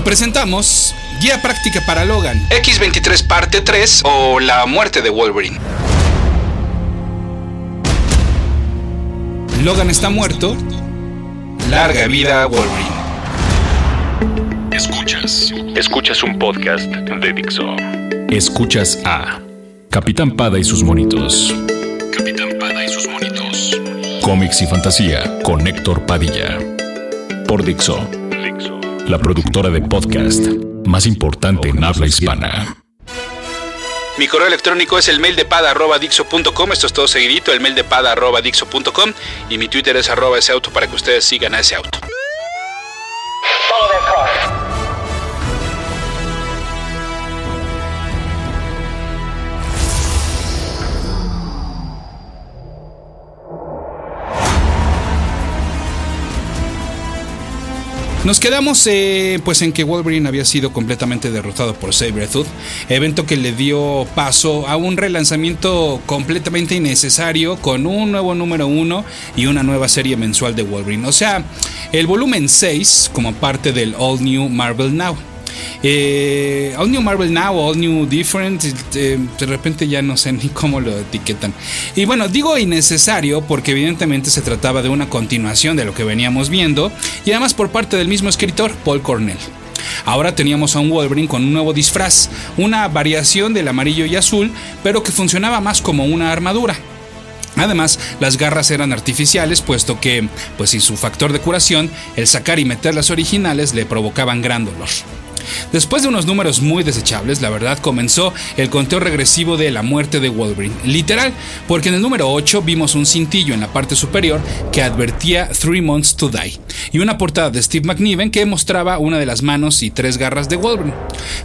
Hoy presentamos Guía Práctica para Logan, X23 Parte 3 o La Muerte de Wolverine. Logan está muerto. Larga vida Wolverine. Escuchas. Escuchas un podcast de Dixo. Escuchas a Capitán Pada y sus monitos. Capitán Pada y sus monitos. Cómics y fantasía con Héctor Padilla. Por Dixo la productora de podcast más importante en habla hispana. Mi correo electrónico es el mail de pada.dixo.com. Esto es todo seguidito, el mail de pada.dixo.com. Y mi Twitter es arroba ese auto para que ustedes sigan a ese auto. Nos quedamos eh, pues en que Wolverine había sido completamente derrotado por Sabretooth, evento que le dio paso a un relanzamiento completamente innecesario con un nuevo número 1 y una nueva serie mensual de Wolverine. O sea, el volumen 6 como parte del All New Marvel Now. Eh, All New Marvel Now, All New Different, eh, de repente ya no sé ni cómo lo etiquetan. Y bueno, digo innecesario porque evidentemente se trataba de una continuación de lo que veníamos viendo y además por parte del mismo escritor, Paul Cornell. Ahora teníamos a un Wolverine con un nuevo disfraz, una variación del amarillo y azul, pero que funcionaba más como una armadura. Además, las garras eran artificiales, puesto que, pues sin su factor de curación, el sacar y meter las originales le provocaban gran dolor. Después de unos números muy desechables, la verdad comenzó el conteo regresivo de la muerte de Wolverine. Literal, porque en el número 8 vimos un cintillo en la parte superior que advertía Three Months to Die y una portada de Steve McNiven que mostraba una de las manos y tres garras de Wolverine.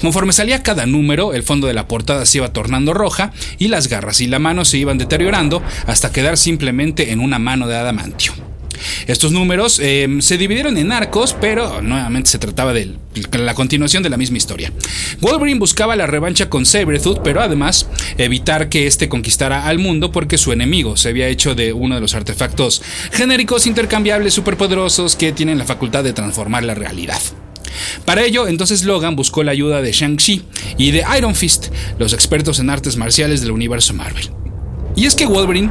Conforme salía cada número, el fondo de la portada se iba tornando roja y las garras y la mano se iban deteriorando hasta quedar simplemente en una mano de adamantio. Estos números eh, se dividieron en arcos, pero nuevamente se trataba de la continuación de la misma historia. Wolverine buscaba la revancha con Sabretooth, pero además evitar que éste conquistara al mundo porque su enemigo se había hecho de uno de los artefactos genéricos intercambiables superpoderosos que tienen la facultad de transformar la realidad. Para ello, entonces Logan buscó la ayuda de Shang-Chi y de Iron Fist, los expertos en artes marciales del universo Marvel. Y es que Wolverine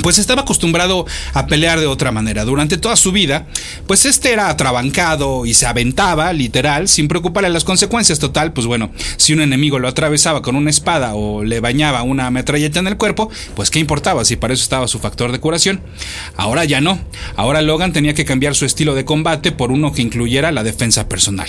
pues estaba acostumbrado a pelear de otra manera. Durante toda su vida, pues este era atrabancado y se aventaba, literal, sin preocuparle las consecuencias. Total, pues bueno, si un enemigo lo atravesaba con una espada o le bañaba una metralleta en el cuerpo, pues qué importaba si para eso estaba su factor de curación. Ahora ya no. Ahora Logan tenía que cambiar su estilo de combate por uno que incluyera la defensa personal.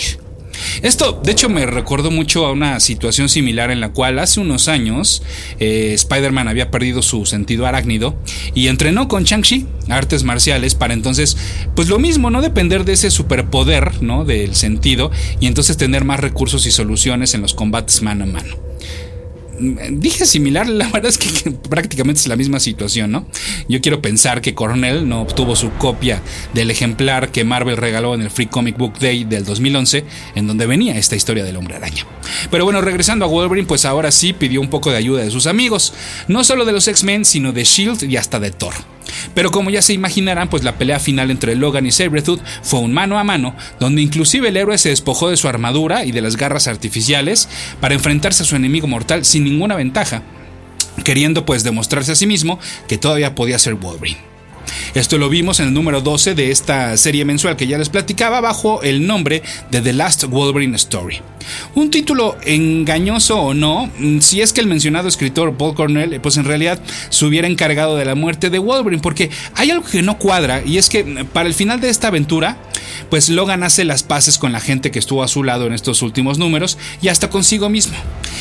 Esto, de hecho, me recordó mucho a una situación similar en la cual hace unos años eh, Spider-Man había perdido su sentido arácnido y entrenó con Shang-Chi, artes marciales, para entonces, pues lo mismo, no depender de ese superpoder, ¿no? Del sentido y entonces tener más recursos y soluciones en los combates mano a mano dije similar, la verdad es que, prácticamente es la misma situación, ¿no? Yo quiero pensar que Cornell no obtuvo su copia del ejemplar que Marvel regaló en el Free Comic Book Day del 2011, en donde venía esta historia del hombre araña. Pero bueno, regresando a Wolverine, pues ahora sí pidió un poco de ayuda de sus amigos, no solo de los X-Men, sino de Shield y hasta de Thor. Pero como ya se imaginarán, pues la pelea final entre Logan y Sabretooth fue un mano a mano, donde inclusive el héroe se despojó de su armadura y de las garras artificiales para enfrentarse a su enemigo mortal sin ninguna ventaja, queriendo pues demostrarse a sí mismo que todavía podía ser Wolverine. Esto lo vimos en el número 12 de esta serie mensual que ya les platicaba bajo el nombre de The Last Wolverine Story. Un título engañoso o no, mm, si es que el mencionado escritor Paul Cornell, pues en realidad se hubiera encargado de la muerte de Wolverine, porque hay algo que no cuadra y es que mm, para el final de esta aventura, pues Logan hace las paces con la gente que estuvo a su lado en estos últimos números y hasta consigo mismo.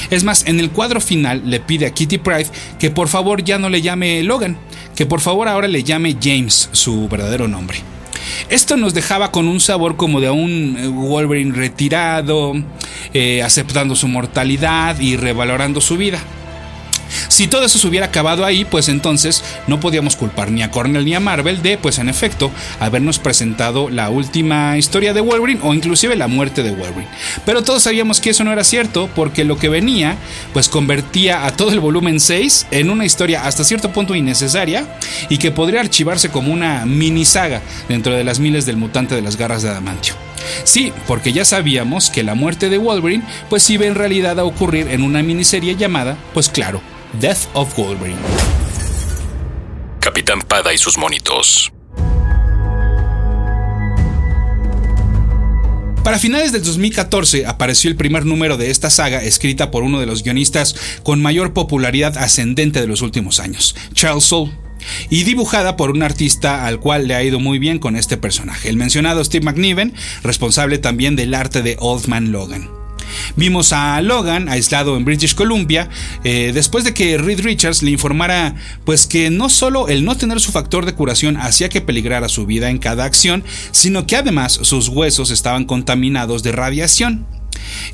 Es más, en el cuadro final le pide a Kitty Pride que por favor ya no le llame Logan, que por favor ahora le llame James, su verdadero nombre. Esto nos dejaba con un sabor como de un eh, Wolverine retirado, eh, aceptando su mortalidad y revalorando su vida. Si todo eso se hubiera acabado ahí, pues entonces no podíamos culpar ni a Cornell ni a Marvel de, pues en efecto, habernos presentado la última historia de Wolverine o inclusive la muerte de Wolverine. Pero todos sabíamos que eso no era cierto porque lo que venía, pues convertía a todo el volumen 6 en una historia hasta cierto punto innecesaria y que podría archivarse como una mini saga dentro de las miles del mutante de las garras de adamantio. Sí, porque ya sabíamos que la muerte de Wolverine pues iba en realidad a ocurrir en una miniserie llamada, pues claro, Death of Wolverine. Capitán Pada y sus monitos. Para finales del 2014 apareció el primer número de esta saga escrita por uno de los guionistas con mayor popularidad ascendente de los últimos años, Charles Soule y dibujada por un artista al cual le ha ido muy bien con este personaje, el mencionado Steve McNiven, responsable también del arte de Old Man Logan. Vimos a Logan aislado en British Columbia eh, después de que Reed Richards le informara pues que no solo el no tener su factor de curación hacía que peligrara su vida en cada acción, sino que además sus huesos estaban contaminados de radiación.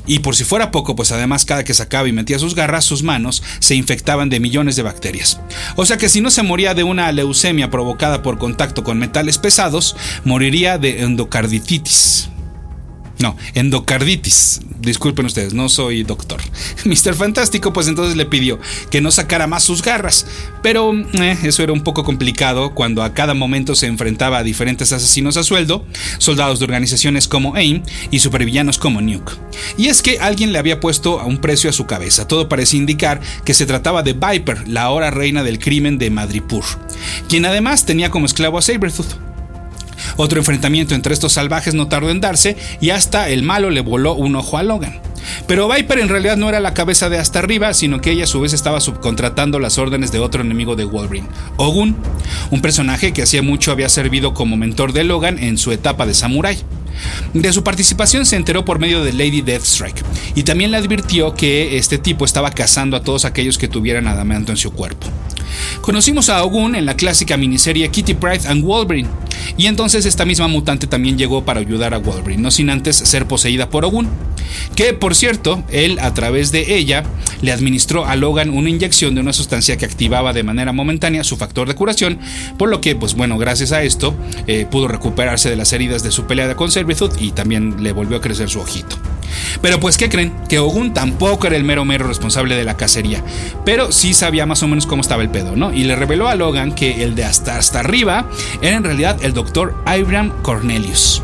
Y por si fuera poco, pues además cada que sacaba y metía sus garras, sus manos se infectaban de millones de bacterias. O sea que si no se moría de una leucemia provocada por contacto con metales pesados, moriría de endocarditis. No, endocarditis. Disculpen ustedes, no soy doctor. Mr. Fantástico pues entonces le pidió que no sacara más sus garras, pero eh, eso era un poco complicado cuando a cada momento se enfrentaba a diferentes asesinos a sueldo, soldados de organizaciones como AIM y supervillanos como Nuke. Y es que alguien le había puesto a un precio a su cabeza, todo parecía indicar que se trataba de Viper, la ahora reina del crimen de Madripur, quien además tenía como esclavo a Sabretooth. Otro enfrentamiento entre estos salvajes no tardó en darse y hasta el malo le voló un ojo a Logan. Pero Viper en realidad no era la cabeza de hasta arriba, sino que ella a su vez estaba subcontratando las órdenes de otro enemigo de Wolverine, Ogun, un personaje que hacía mucho había servido como mentor de Logan en su etapa de samurái. De su participación se enteró por medio de Lady Deathstrike y también le advirtió que este tipo estaba cazando a todos aquellos que tuvieran adamanto en su cuerpo. Conocimos a Ogun en la clásica miniserie Kitty Pride and Wolverine, y entonces esta misma mutante también llegó para ayudar a Wolverine, no sin antes ser poseída por Ogun, que por cierto, él a través de ella le administró a Logan una inyección de una sustancia que activaba de manera momentánea su factor de curación, por lo que, pues bueno, gracias a esto eh, pudo recuperarse de las heridas de su pelea con Servitude y también le volvió a crecer su ojito. Pero pues, ¿qué creen? Que Ogun tampoco era el mero mero responsable de la cacería, pero sí sabía más o menos cómo estaba el pedo, ¿no? Y le reveló a Logan que el de hasta, hasta arriba era en realidad el doctor Abraham Cornelius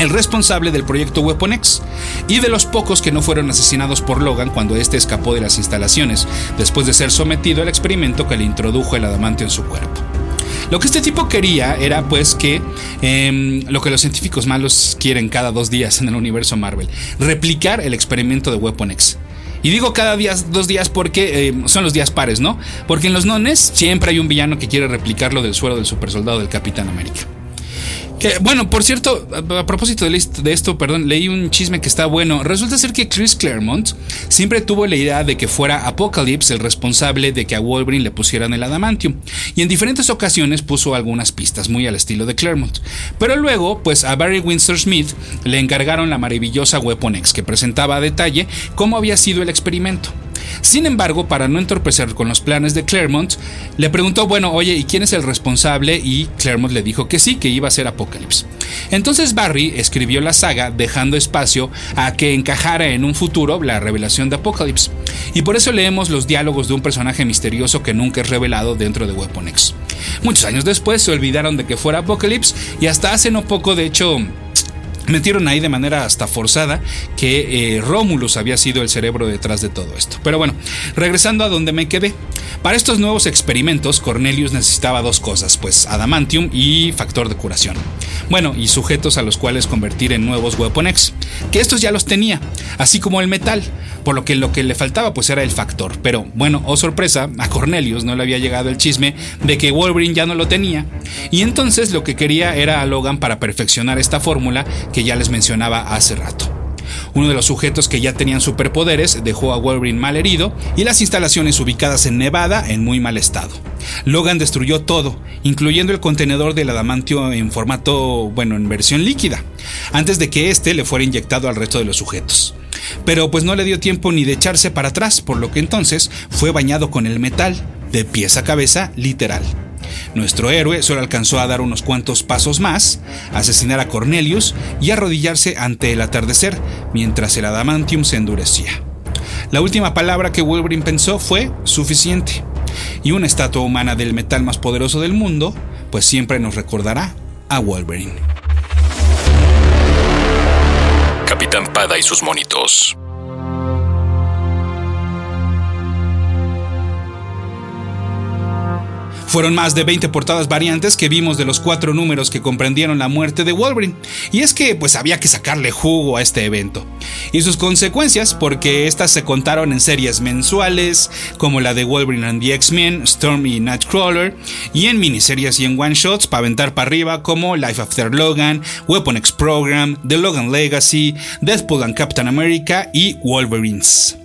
el responsable del proyecto Weapon X y de los pocos que no fueron asesinados por Logan cuando éste escapó de las instalaciones, después de ser sometido al experimento que le introdujo el adamante en su cuerpo. Lo que este tipo quería era pues que em, lo que los científicos malos quieren cada dos días en el universo Marvel, replicar el experimento de Weapon X. Y digo cada dos días porque em, son los días pares, ¿no? Porque en los nones siempre hay un villano que quiere replicar lo del suelo del supersoldado del Capitán América bueno, por cierto, a, propósito de, esto, perdón, leí un chisme que está bueno. Resulta ser que Chris Claremont siempre tuvo la idea de que fuera Apocalypse el responsable de que a Wolverine le pusieran el adamantium. Y en diferentes ocasiones puso algunas pistas muy al estilo de Claremont. Pero luego, pues a Barry Windsor Smith le encargaron la maravillosa Weapon X que presentaba a detalle cómo había sido el experimento. Sin embargo, para no entorpecer con los planes de Claremont, le preguntó, bueno, oye, ¿y quién es el responsable? Y Claremont le dijo que sí, que iba a ser Apocalypse. Entonces Barry escribió la saga dejando espacio a que encajara en un futuro la revelación de Apocalypse. Y por eso leemos los diálogos de un personaje misterioso que nunca es revelado dentro de Weapon X. Muchos años después se olvidaron de que fuera Apocalypse y hasta hace no poco, de hecho, Metieron ahí de manera hasta forzada que eh, Romulus había sido el cerebro detrás de todo esto. Pero bueno, regresando a donde me quedé. Para estos nuevos experimentos, Cornelius necesitaba dos cosas, pues adamantium y factor de curación. Bueno, y sujetos a los cuales convertir en nuevos Weapon X, que estos ya los tenía, así como el metal, por lo que lo que le faltaba pues era el factor. Pero bueno, oh sorpresa, a Cornelius no le había llegado el chisme de que Wolverine ya no lo tenía, y entonces lo que quería era a Logan para perfeccionar esta fórmula que ya les mencionaba hace rato. Uno de los sujetos que ya tenían superpoderes dejó a Wolverine mal herido y las instalaciones ubicadas en Nevada en muy mal estado. Logan destruyó todo, incluyendo el contenedor del adamantio en formato, bueno, en versión líquida, antes de que éste le fuera inyectado al resto de los sujetos. Pero pues no le dio tiempo ni de echarse para atrás, por lo que entonces fue bañado con el metal, de pies a cabeza, literal. Nuestro héroe solo alcanzó a dar unos cuantos pasos más, asesinar a Cornelius y arrodillarse ante el atardecer mientras el adamantium se endurecía. La última palabra que Wolverine pensó fue suficiente. Y una estatua humana del metal más poderoso del mundo, pues siempre nos recordará a Wolverine. Capitán Pada y sus monitos. Fueron más de 20 portadas variantes que vimos de los cuatro números que comprendieron la muerte de Wolverine. Y es que pues había que sacarle jugo a este evento. Y sus consecuencias, porque estas se contaron en series mensuales, como la de Wolverine and the X-Men, Storm y Nightcrawler, y en miniseries y en one-shots para aventar para arriba, como Life After Logan, Weapon X Program, The Logan Legacy, Deadpool and Captain America y Wolverines.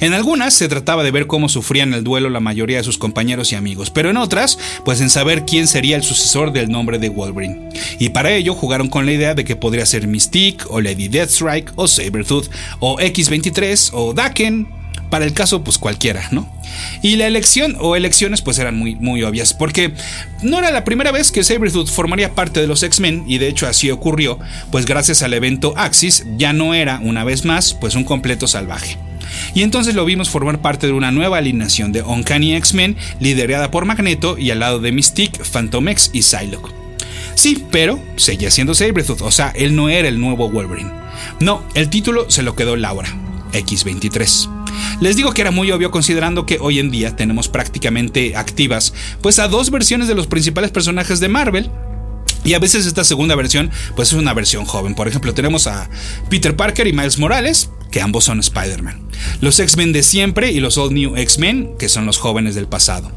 En algunas se trataba de ver cómo sufrían el duelo la mayoría de sus compañeros y amigos, pero en otras, pues en saber quién sería el sucesor del nombre de Wolverine. Y para ello jugaron con la idea de que podría ser Mystique, o Lady Deathstrike, o Sabretooth, o X-23, o Daken, para el caso pues cualquiera, ¿no? Y la elección o elecciones pues eran muy, muy obvias, porque no era la primera vez que Sabretooth formaría parte de los X-Men, y de hecho así ocurrió, pues gracias al evento Axis ya no era una vez más pues un completo salvaje. Y entonces lo vimos formar parte de una nueva alineación de Uncanny X-Men liderada por Magneto y al lado de Mystique, Phantom X y Psylocke. Sí, pero seguía siendo Sabretooth, o sea, él no era el nuevo Wolverine. No, el título se lo quedó Laura, X23. Les digo que era muy obvio considerando que hoy en día tenemos prácticamente activas pues a dos versiones de los principales personajes de Marvel, y a veces esta segunda versión, pues es una versión joven. Por ejemplo, tenemos a Peter Parker y Miles Morales, que ambos son Spider-Man. Los X-Men de siempre y los All New X-Men, que son los jóvenes del pasado.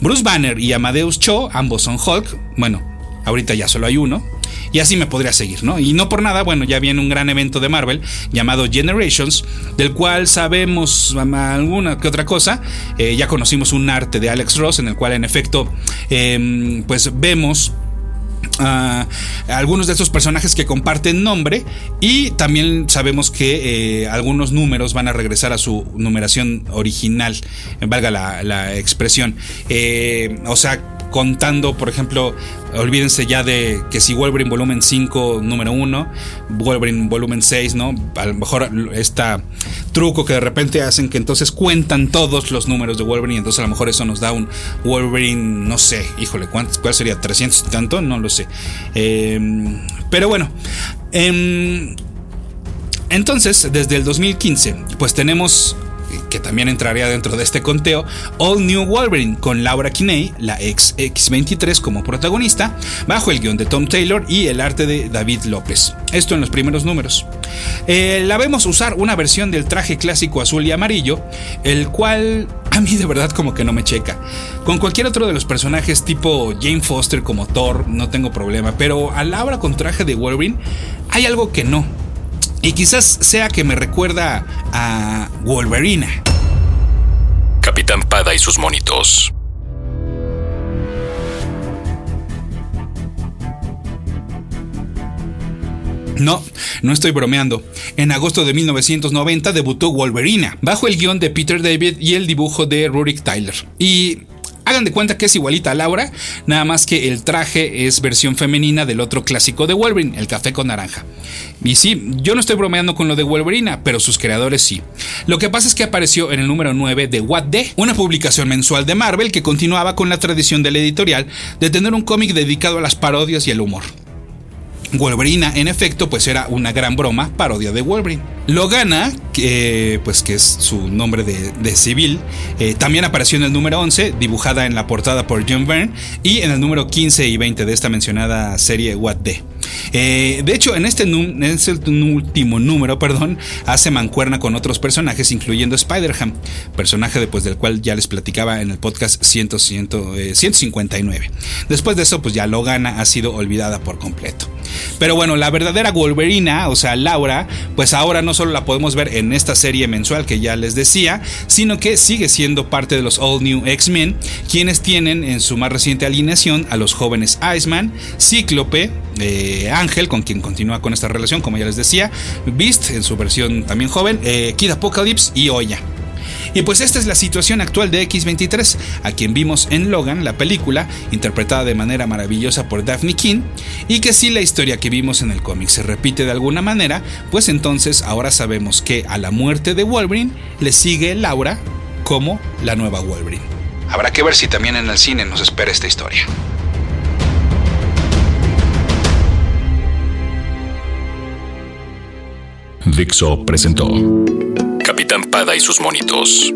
Bruce Banner y Amadeus Cho, ambos son Hulk. Bueno, ahorita ya solo hay uno. Y así me podría seguir, ¿no? Y no por nada, bueno, ya viene un gran evento de Marvel llamado Generations, del cual sabemos alguna que otra cosa. Eh, ya conocimos un arte de Alex Ross en el cual en efecto, em, pues vemos algunos de estos personajes que comparten nombre y también sabemos que eh, algunos números van a regresar a su numeración original, valga la, expresión. Eh, o sea, contando, por ejemplo, olvídense ya de que si Wolverine volumen 5, número 1, Wolverine volumen 6, ¿no? A lo mejor este truco que de repente hacen que entonces cuentan todos los números de Wolverine, entonces a lo mejor eso nos da un Wolverine, no sé, híjole, ¿cuál sería? ¿300 y tanto? No lo sé. Em, pero bueno, em, entonces, desde el 2015, pues tenemos que también entraría dentro de este conteo, All New Wolverine con Laura Kinney, la ex X23 como protagonista, bajo el guion de Tom Taylor y el arte de David López. Esto en los primeros números. Eh, la vemos usar una versión del traje clásico azul y amarillo, el cual a mí de verdad como que no me checa. Con cualquier otro de los personajes tipo Jane Foster como Thor no tengo problema, pero a Laura con traje de Wolverine hay algo que no. Y quizás sea que me recuerda a Wolverina. Capitán Pada y sus monitos. No, no estoy bromeando. En agosto de 1990 debutó Wolverina, bajo el guion de Peter David y el dibujo de Rurik Tyler. Y Hagan de cuenta que es igualita a Laura, nada más que el traje es versión femenina del otro clásico de Wolverine, el café con naranja. Y sí, yo no estoy bromeando con lo de Wolverina, pero sus creadores sí. Lo que pasa es que apareció en el número 9 de What The, una publicación mensual de Marvel que continuaba con la tradición de la editorial de tener un cómic dedicado a las parodias y el humor. Wolverina, en efecto, pues era una gran broma, parodia de Wolverine. Logana, que, pues que es su nombre de, civil, eh, también apareció en el número 11, dibujada en la portada por John Byrne, y en el número 15 y 20 de esta mencionada serie What The. Eh, de hecho, en este, último número, perdón, hace mancuerna con otros personajes, incluyendo Spider-Ham, personaje después del cual ya les platicaba en el podcast 159. Eh, Después de eso, pues ya Logana ha sido olvidada por completo. Pero bueno, la verdadera Wolverina, o sea, Laura, pues ahora no solo la podemos ver en esta serie mensual que ya les decía, sino que sigue siendo parte de los All New X-Men, quienes tienen en su más reciente alineación a los jóvenes Iceman, Cíclope, eh, Ángel, con quien continúa con esta relación, como ya les decía, Beast en su versión también joven, eh, Kid Apocalypse y Oya. Y pues esta es la situación actual de X23, a quien vimos en Logan, la película, interpretada de manera maravillosa por Daphne King, y que si la historia que vimos en el cómic se repite de alguna manera, pues entonces ahora sabemos que a la muerte de Wolverine le sigue Laura como la nueva Wolverine. Habrá que ver si también en el cine nos espera esta historia. Dixo presentó Capitán Pada y sus monitos.